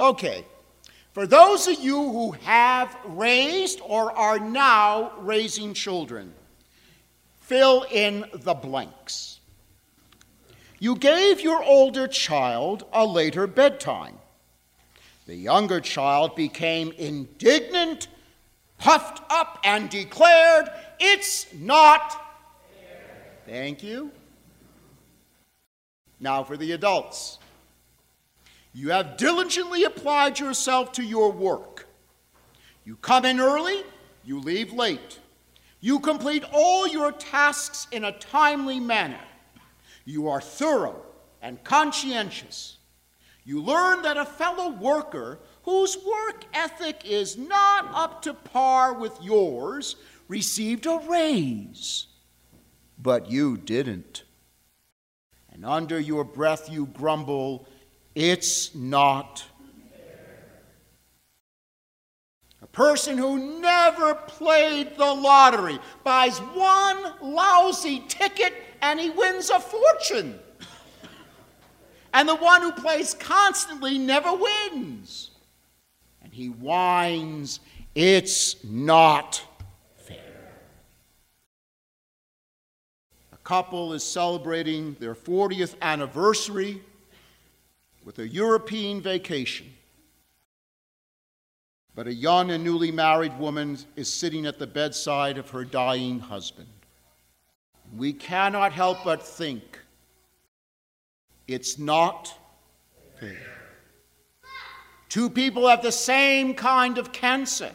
Okay, for those of you who have raised or are now raising children, fill in the blanks. You gave your older child a later bedtime. The younger child became indignant, puffed up, and declared, It's not. Thank you. Now for the adults. You have diligently applied yourself to your work. You come in early, you leave late. You complete all your tasks in a timely manner. You are thorough and conscientious. You learn that a fellow worker whose work ethic is not up to par with yours received a raise, but you didn't. And under your breath you grumble, it's not A person who never played the lottery buys one lousy ticket and he wins a fortune. And the one who plays constantly never wins. And he whines, It's not fair. A couple is celebrating their 40th anniversary with a European vacation. But a young and newly married woman is sitting at the bedside of her dying husband. We cannot help but think it's not fair. Two people have the same kind of cancer.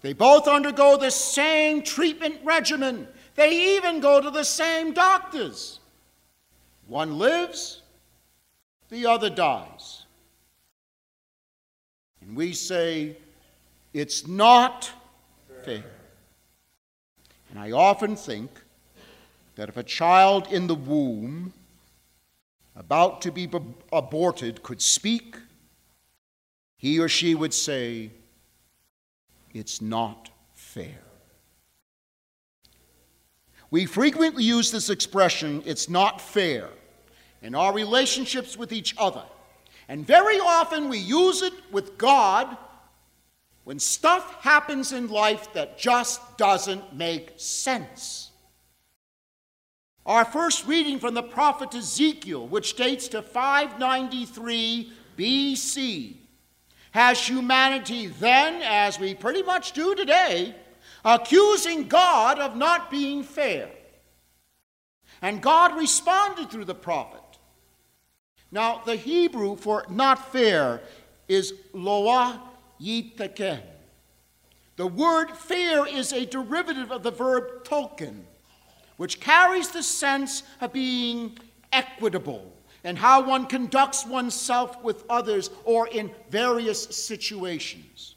They both undergo the same treatment regimen. They even go to the same doctors. One lives, the other dies. And we say, it's not fair. And I often think that if a child in the womb about to be aborted could speak, he or she would say, It's not fair. We frequently use this expression, it's not fair, in our relationships with each other. And very often we use it with God when stuff happens in life that just doesn't make sense. Our first reading from the prophet Ezekiel, which dates to 593 BC, has humanity then, as we pretty much do today, accusing God of not being fair. And God responded through the prophet. Now, the Hebrew for not fair is loa yitaken. The word fair is a derivative of the verb token which carries the sense of being equitable and how one conducts oneself with others or in various situations.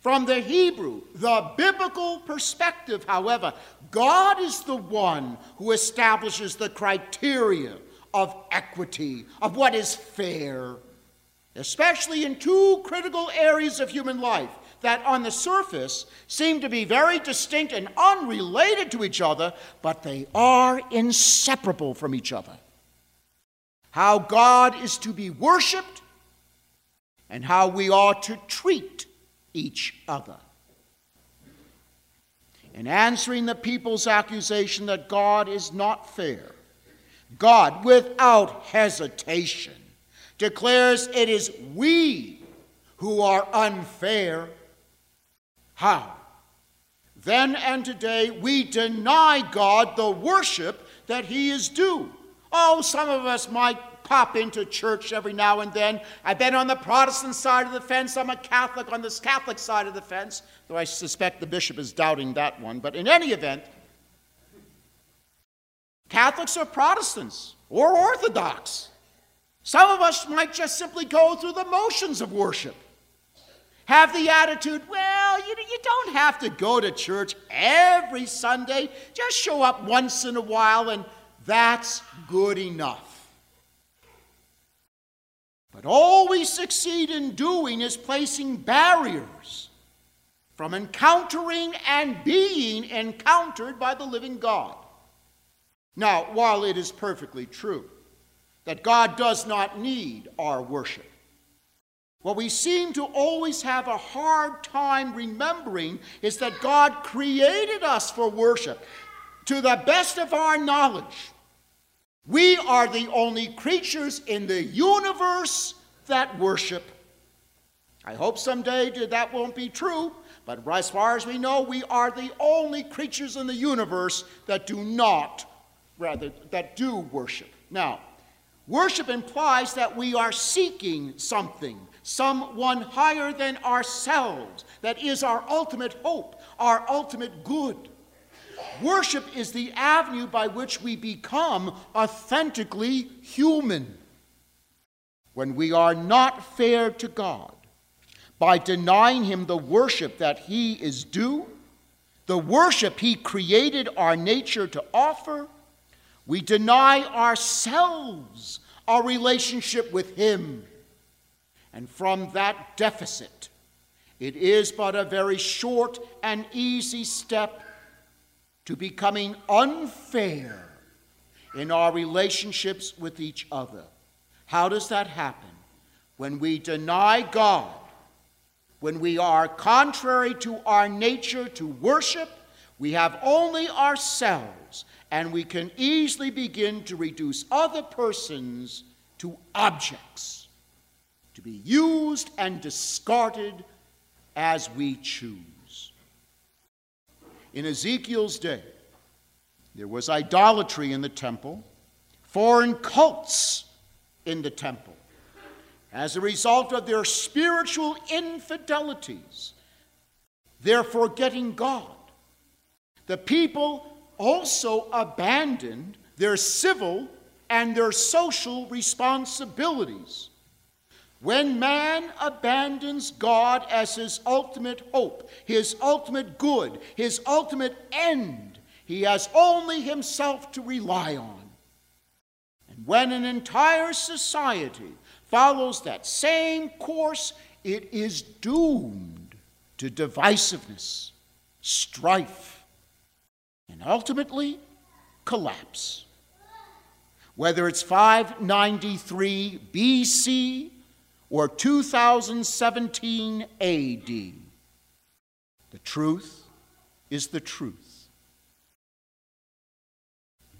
From the Hebrew, the biblical perspective, however, God is the one who establishes the criteria of equity, of what is fair, especially in two critical areas of human life that on the surface seem to be very distinct and unrelated to each other, but they are inseparable from each other. How God is to be worshiped and how we are to treat each other. In answering the people's accusation that God is not fair, God, without hesitation, declares it is we who are unfair how? Then and today we deny God the worship that He is due. Oh, some of us might pop into church every now and then. I've been on the Protestant side of the fence. I'm a Catholic on this Catholic side of the fence, though I suspect the bishop is doubting that one. But in any event, Catholics or Protestants or Orthodox. Some of us might just simply go through the motions of worship have the attitude, well, you, you don't have to go to church every Sunday. Just show up once in a while, and that's good enough. But all we succeed in doing is placing barriers from encountering and being encountered by the living God. Now, while it is perfectly true that God does not need our worship, What we seem to always have a hard time remembering is that God created us for worship. To the best of our knowledge, we are the only creatures in the universe that worship. I hope someday that won't be true, but as far as we know, we are the only creatures in the universe that do not, rather, that do worship. Now, worship implies that we are seeking something someone higher than ourselves, that is our ultimate hope, our ultimate good. Worship is the avenue by which we become authentically human. When we are not fair to God, by denying Him the worship that He is due, the worship He created our nature to offer, we deny ourselves our relationship with Him and from that deficit, it is but a very short and easy step to becoming unfair in our relationships with each other. How does that happen? When we deny God, when we are contrary to our nature to worship, we have only ourselves, and we can easily begin to reduce other persons to objects to be used and discarded as we choose. In Ezekiel's day, there was idolatry in the temple, foreign cults in the temple. As a result of their spiritual infidelities, their forgetting God, the people also abandoned their civil and their social responsibilities when man abandons God as his ultimate hope, his ultimate good, his ultimate end, he has only himself to rely on. And when an entire society follows that same course, it is doomed to divisiveness, strife, and ultimately collapse. Whether it's 593 BC or 2017 AD. The truth is the truth.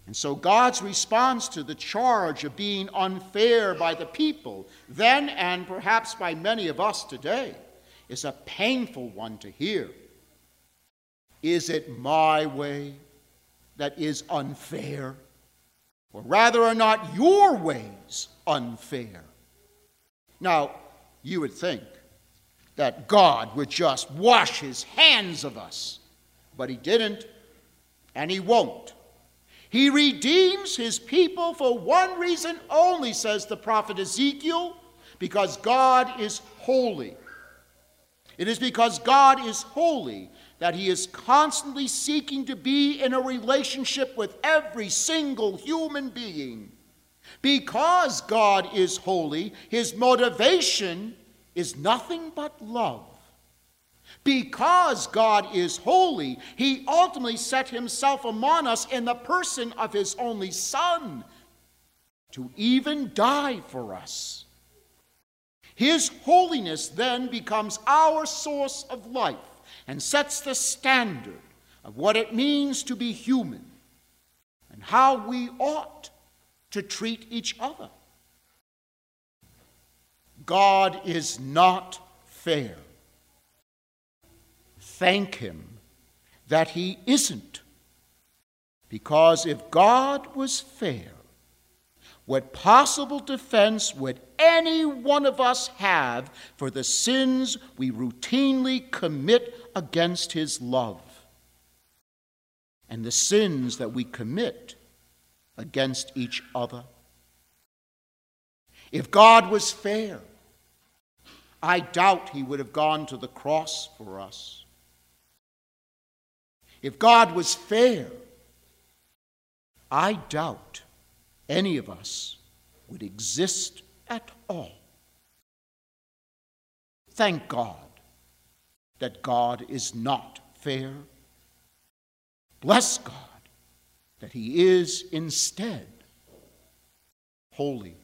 And so God's response to the charge of being unfair by the people, then and perhaps by many of us today, is a painful one to hear. Is it my way that is unfair? Or rather, are not your ways unfair? Now, you would think that God would just wash his hands of us, but he didn't, and he won't. He redeems his people for one reason only, says the prophet Ezekiel, because God is holy. It is because God is holy that he is constantly seeking to be in a relationship with every single human being. Because God is holy, his motivation is nothing but love. Because God is holy, he ultimately set himself among us in the person of his only Son to even die for us. His holiness then becomes our source of life and sets the standard of what it means to be human and how we ought to treat each other. God is not fair. Thank Him that He isn't. Because if God was fair, what possible defense would any one of us have for the sins we routinely commit against His love? And the sins that we commit against each other. If God was fair, I doubt he would have gone to the cross for us. If God was fair, I doubt any of us would exist at all. Thank God that God is not fair. Bless God that he is instead holy